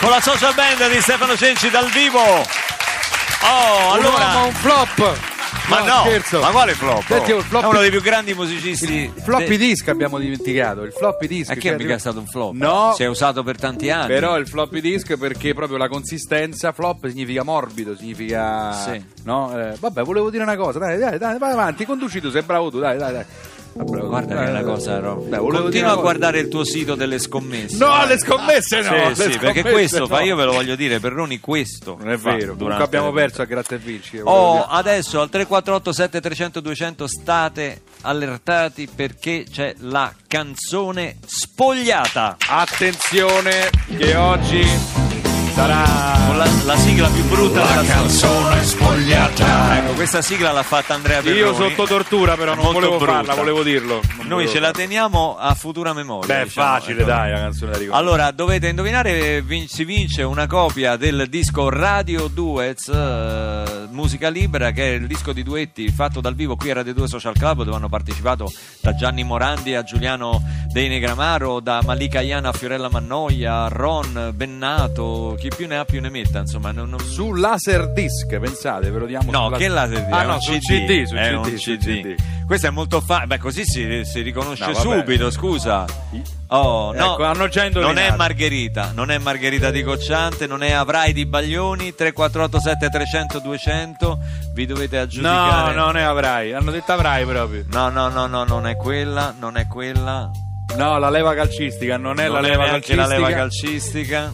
con la social band di Stefano Cenci dal vivo. Oh, Un uomo, allora, un flop. ma no, scherzo. ma quale flop? Senti, un floppy- È uno dei più grandi musicisti. Il floppy de- disk abbiamo dimenticato. Il floppy disk. E che cioè, mica è stato un flop? No. Si è usato per tanti anni. Però il floppy disk perché proprio la consistenza flop significa morbido, significa Sì. no? Eh, vabbè, volevo dire una cosa, dai, dai, dai, vai avanti, conduci tu, sei bravo tu, dai, dai, dai. Ah, bravo tu. Guarda che è una dai, cosa, volevo dire Continua a guardare il tuo sito delle scommesse. No, le scommesse no. Sì, le sì, perché scommesse questo fa, no. io ve lo voglio dire, Perroni questo Non è fa vero, comunque durante abbiamo le perso a gratta e vinci. eh, Oh, dire. adesso al 348 7300 200 state allertati perché c'è la canzone spogliata. Attenzione che oggi sarà la, la sigla più brutta storia. canzone spogliata. Ecco, questa sigla l'ha fatta Andrea Perroni. io sotto tortura però non volevo brutta. farla, volevo dirlo. Non Noi volevo ce la farla. teniamo a futura memoria. Beh, è diciamo, facile, ecco. dai, la canzone da ricordare. Allora, dovete indovinare, vin- si vince una copia del disco Radio Duets, eh, musica libera, che è il disco di duetti fatto dal vivo qui a Radio 2 Social Club, dove hanno partecipato da Gianni Morandi a Giuliano Dei Negramaro, da Malika Iana a Fiorella Mannoia, Ron, Bennato, chi più ne ha più ne metta, insomma. Non, non- su Laserdisc, pensate, ve lo diamo No, che la Ah, no, su CD, su è CD, un CD. CD. Questo è molto facile, beh così si, si riconosce No, subito, scusa. Oh, no, Ecco, hanno già non indovinato. è Margherita, non è Margherita di Cocciante, non è Avrai di Baglioni, 3487 300 200, vi dovete No, aggiudicare. non ne avrai, hanno detto avrai proprio. no, no, no, no, non è quella, non è quella. No, la leva calcistica, non è non la leva calcistica. la leva calcistica.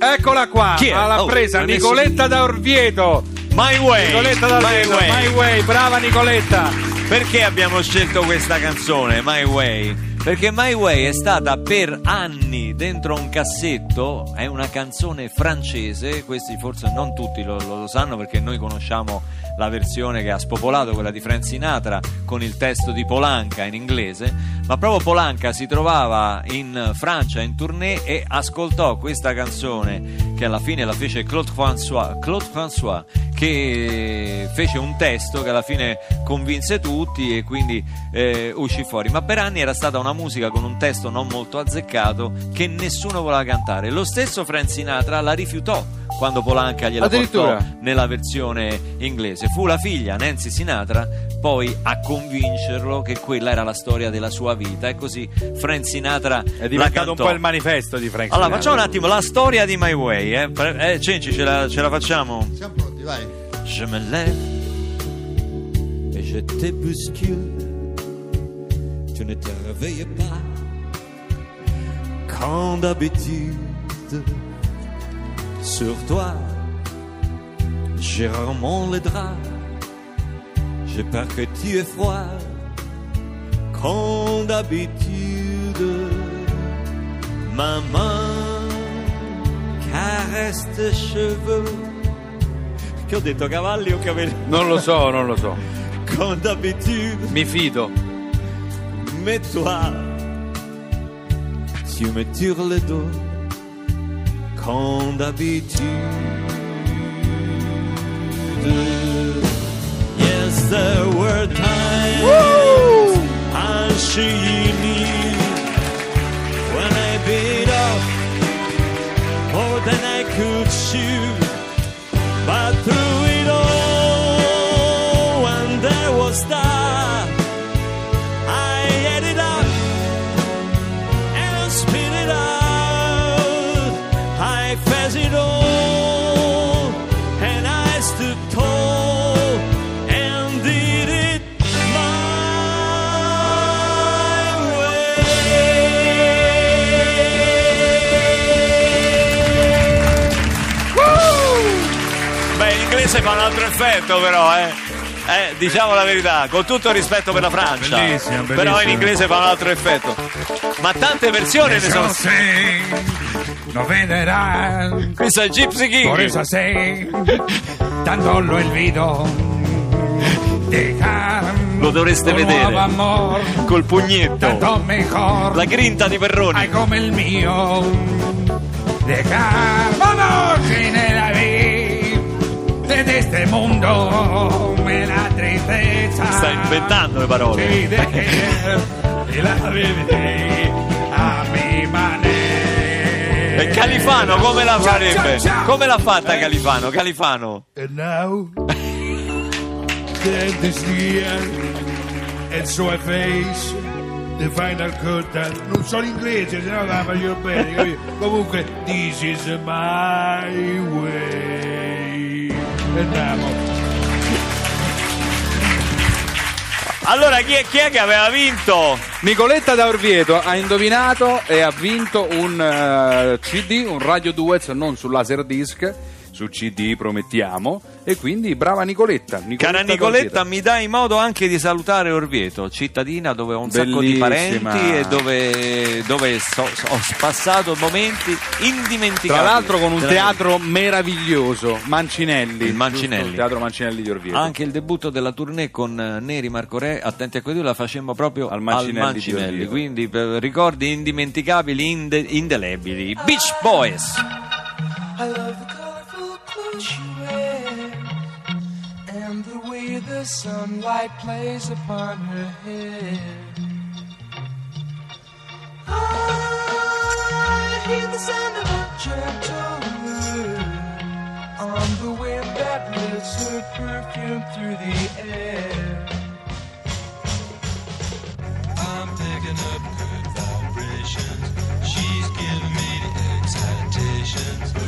Eccola qua, Chi è? l'ha Oh, presa l'ha messo- Nicoletta da Orvieto. My Way. Nicoletta da My Orvieto, Way. My Way, brava Nicoletta. Perché abbiamo scelto questa canzone, My Way? Perché My Way è stata per anni dentro un cassetto, è una canzone francese, questi forse non tutti lo- lo sanno perché noi conosciamo la versione che ha spopolato, quella di Frank Sinatra, con il testo di Polanca in inglese, ma proprio Polanca si trovava in Francia in tournée e ascoltò questa canzone che alla fine la fece Claude François, Claude François che fece un testo che alla fine convinse tutti e quindi eh, uscì fuori. Ma per anni era stata una musica con un testo non molto azzeccato che nessuno voleva cantare. Lo stesso Frank Sinatra la rifiutò quando Polanca gliela Addirittura? portò nella versione inglese. Fu la figlia Nancy Sinatra poi a convincerlo che quella era la storia della sua vita e così Frank Sinatra È diventato un po' il manifesto di Frank Allora Sinatra. facciamo un attimo la storia di My Way, eh, eh Cenci ce la, ce la facciamo? Siamo pronti, vai. Je me lève et je te bouscule. Tu ne te réveilles pas quand d'habitude sur toi j'ai rarement le drap. J'ai peur que tu aies froid quand d'habitude ma main caresse tes cheveux. Che ho detto cavalli o cavelli? Non lo so, non lo so. Comme d'habitude, Mi fido. mais toi, tu me tires le dos. Comme d'habitude. Yes, there were times I see me when I beat up more than I could chew. Fa un altro effetto, però, eh. Eh, diciamo la verità, con tutto il rispetto per la Francia, Bellissimo, però in inglese fa un altro effetto. Ma tante versioni ne sono no vedrás. Questo è Gypsy King. Por eso sé, el video, dejar Lo dovreste vedere. amor, Col pugnetto. tanto. La grinta di Perroni. Ay, como el mío. Dejar, Sta inventando le parole. Manera. E Califano come la farebbe? Come l'ha fatta Califano? Califano. And now, the end is near, and so I face the final curtain. Non so l'inglese, se no la voglio bene, capito? Comunque, this is my way. Andiamo. Allora chi è, chi è che aveva vinto? Nicoletta da Orvieto ha indovinato e ha vinto un eh, CD, un Radio Duets, non su Laserdisc, su CD promettiamo. E quindi brava Nicoletta. Nicoletta Cara Nicoletta, mi dai modo anche di salutare Orvieto, cittadina dove ho un sacco di Bellissima. parenti e dove, dove so- so- ho passato momenti indimenticabili. Tra l'altro con un teatro meraviglioso, Mancinelli. Il Mancinelli. giusto? Il teatro Mancinelli di Orvieto. Anche il debutto della tournée con eh, Neri Marco Re, attenti a quello, la facemmo proprio Al al Mancinelli Mancinelli, di Orvieto. quindi ricordi indimenticabili, inde- indelebili. Beach Boys. Sunlight plays upon her hair. I hear the sound of a gentle on the wind that lifts her perfume through the air. I'm picking up good vibrations. She's giving me the excitations.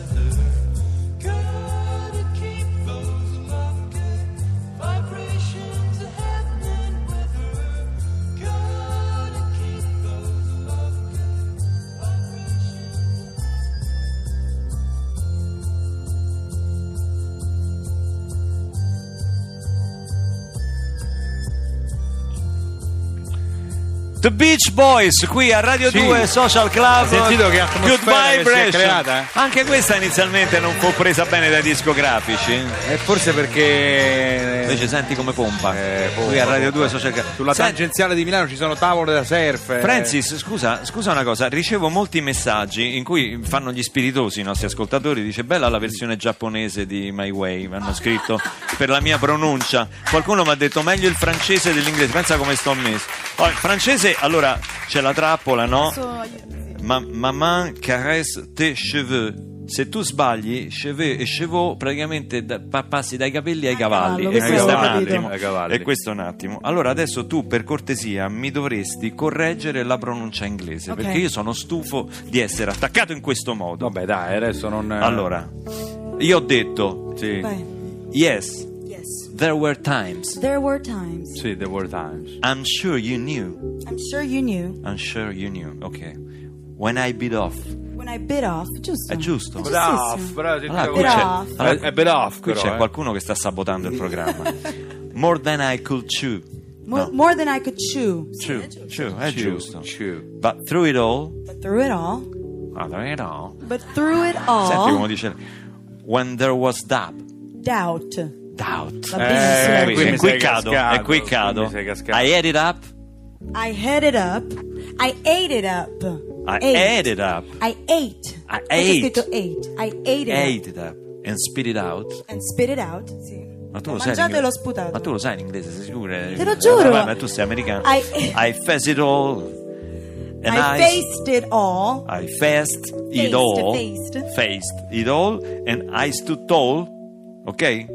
The Beach Boys qui a Radio Sì. 2 Social Club. Hai sentito che atmosfera Good che si è creata, eh? Anche questa inizialmente non fu presa bene dai discografici. E forse perché Invece senti come pompa. Eh, pompa, qui a Radio pompa. 2 Social Club. sulla Senti, tangenziale di Milano ci sono tavole da surf. eh. Francis, scusa, scusa una cosa, ricevo molti messaggi in cui fanno gli spiritosi i nostri ascoltatori, dice bella la versione giapponese di My Way, mi hanno scritto per la mia pronuncia. Qualcuno mi ha detto meglio il francese dell'inglese, pensa come sto messo. Oh, il francese, allora c'è la trappola, no? Ma, maman caresse tes cheveux. Se tu sbagli, cheveux e chevaux praticamente da- pa- passi dai capelli ai cavalli. cavallo, E questo è un attimo. E questo è un attimo. Allora adesso tu per cortesia mi dovresti correggere la pronuncia inglese, Ok. perché io sono stufo di essere attaccato in questo modo. Vabbè, dai, adesso non. Allora, io ho detto Sì, Vai. Yes. There were times. There were times. sì, there were times. I'm sure you knew. I'm sure you knew I'm sure you knew. Ok. When I bit off. when I bit off. Giusto. È giusto. Bravo. ti Allora, qui che- c'è, off. allora, È- bit off, qui però, c'è eh. qualcuno che sta sabotando il programma. More than I could chew. More, No. more than I could chew. Sì, Chew, è giusto. chew, è Chew, giusto. chew. But through it all, But through it all. ah, through it all. But through it all. Senti come dice. When there was doubt, Doubt. Doubt. Eh, Qui, qui e qui cado, cascato, e qui cado. I ate it up, I had it up. I ate it up. I Ate. ate it up, I ate. I ate. scritto ate. I ate it ate up. it up, and spit it out. And spit it out. Sì. Ma tu lo sai in e l'ho sputato. Ma tu lo sai in inglese, sei sicura? Te lo giuro. Ma, ma tu sei americano. I- I faced it all. And I I, faced it all. I faced it Faced, all. faced. Faced it all. And I stood tall. Ok?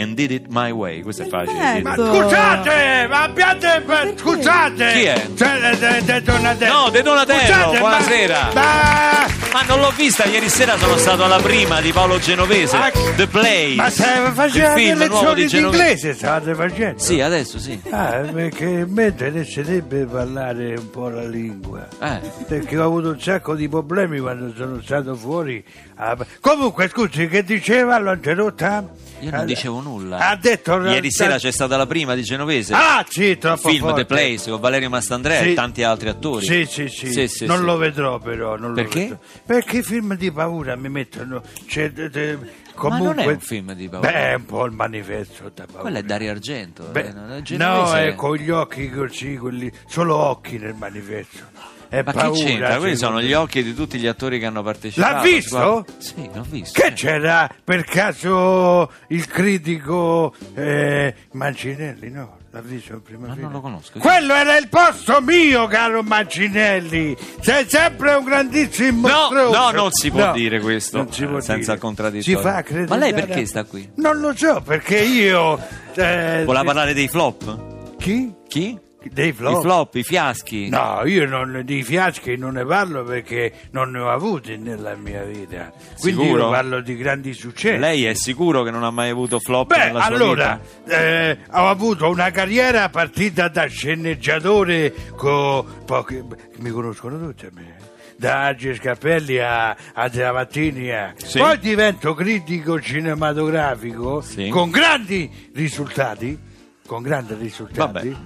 And did it my way. Questo è facile. Ma scusate, ma abbiate. ma Scusate! Chi è? Cioè, De, De Donatello. No, De Donatello, Scusate, ma- buonasera. Ma. Ma non l'ho vista ieri sera, sono stato alla prima di Paolo Genovese. Ah, The Place. Ma stai facendo film le nuovo di lezioni di Genovese. inglese? State facendo? Sì, adesso sì. Ah, perché a me interesserebbe parlare un po' la lingua. Eh. Perché ho avuto un sacco di problemi quando sono stato fuori. Ah, Comunque, scusi, che diceva? L'ho interrotta? Io non Ah, dicevo nulla. Ha detto Ieri sera c'è stata la prima di Genovese. Ah, sì, troppo film forte. The Place con Valerio Mastandrea Sì. e tanti altri attori. Sì, sì, sì, Sì, sì, non lo vedrò però. Non lo Perché? vedrò. Perché i film di paura mi mettono. Cioè, de- de- Ma comunque, non è un film di paura. Beh, è un po' il manifesto da paura. Quello è Dario Argento. Beh, eh, non è no, è con gli occhi così, quelli, solo occhi nel manifesto. È Ma paura, che c'entra? Quelli sono secondo gli occhi di tutti gli attori che hanno partecipato. L'ha visto? Guarda- Sì, l'ho visto. Che c'era per caso il critico eh, Mancinelli? No, l'ha visto in prima Ma non lo conosco. Quello era il posto mio, caro Mancinelli. Sei sempre un grandissimo No, stronzo. no, non si può No, dire questo, non si può eh, senza credere. Ma lei perché sta qui? Non lo so, perché io. eh, Voleva parlare dei flop? Chi? Chi? Dei flop. I flop, i fiaschi. No, io non, di fiaschi non ne parlo perché non ne ho avuti nella mia vita. Quindi Sicuro? io parlo di grandi successi. Lei è sicuro che non ha mai avuto flop Beh, nella sua allora, vita? eh, ho avuto una carriera partita da sceneggiatore con pochi... Mi conoscono tutti a me. eh. Da Agi Scappelli a, a Travattini. a- Sì. Poi divento critico cinematografico Sì. con grandi risultati. Con grandi risultati. Vabbè.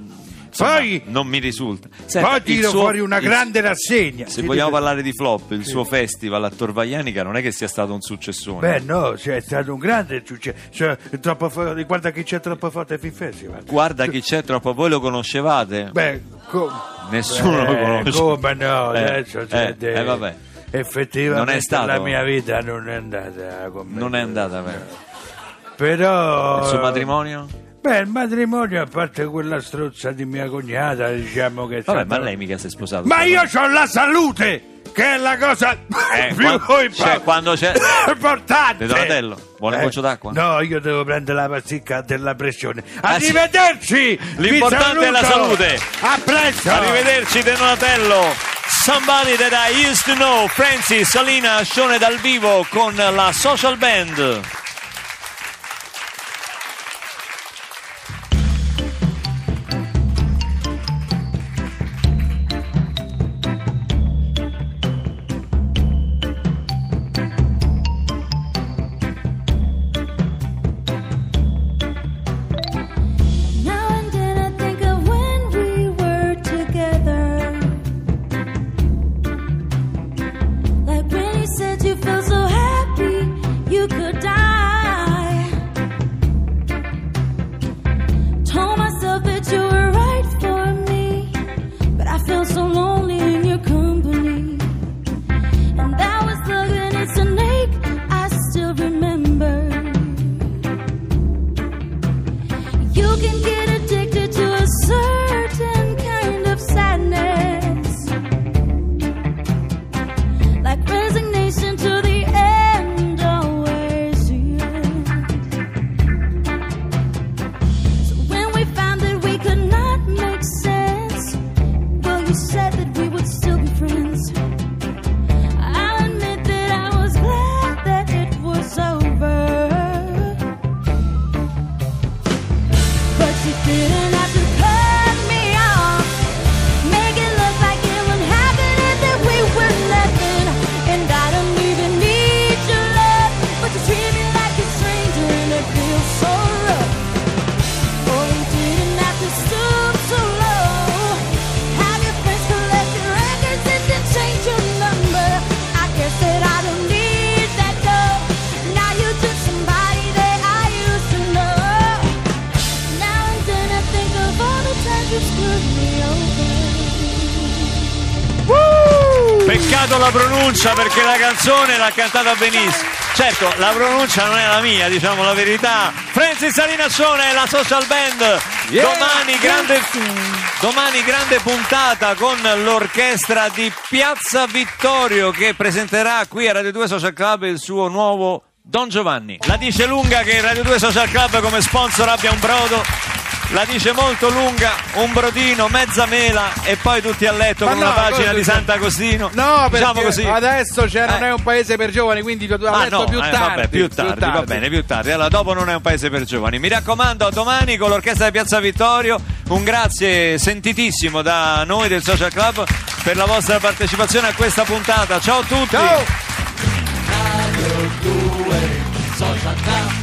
Insomma, Poi, non mi risulta. Senta, poi il tiro suo- fuori una il- grande rassegna. Se vogliamo dico- parlare di flop, il suo festival a Torvaianica non è che sia stato un successone. Beh, no, cioè, è stato un grande successo. Cioè, è troppo fo- guarda chi c'è troppo forte Film Festival. Guarda chi c'è troppo, voi lo conoscevate? Beh, co- Nessuno lo Eh, conosce. Come no, Eh, adesso eh, c'è de- eh, vabbè. Effettivamente Non è stato- la mia vita non è andata come Non è andata bene. Però Il suo matrimonio? Beh, il matrimonio, a parte quella strozza di mia cognata, diciamo che Vabbè, ma lei mica si è sposato. Ma io ho la salute, che è la cosa Eh, più qua- impo- cioè, quando c'è- importante. Donatello, vuole un goccio d'acqua? No, io devo prendere la pasticca della pressione. Ah, sì. Arrivederci! L'importante è la salute. A presto! Arrivederci De Donatello. Somebody that I used to know, Francis Salina Scione dal vivo con la social band. Peccato la pronuncia perché la canzone l'ha cantata benissimo. Certo, la pronuncia non è la mia, diciamo la verità. Francis Salinaccione e la social band. Yeah. Domani grande, domani grande puntata con l'orchestra di Piazza Vittorio che presenterà qui a Radio 2 Social Club il suo nuovo Don Giovanni. La dice lunga che Radio 2 Social Club come sponsor abbia un brodo. La dice molto lunga, un brodino, mezza mela e poi tutti a letto Ma con no, una pagina di Sant'Agostino. No, perché diciamo così. adesso cioè, non Eh. è un paese per giovani, quindi lo Ah, no, più, eh, tardi, vabbè, più tardi, va bene, più tardi. Allora, dopo non è un paese per giovani. Mi raccomando, a domani con l'orchestra di Piazza Vittorio, un grazie sentitissimo da noi del Social Club per la vostra partecipazione a questa puntata. Ciao a tutti! Ciao! Radio 2 Social Club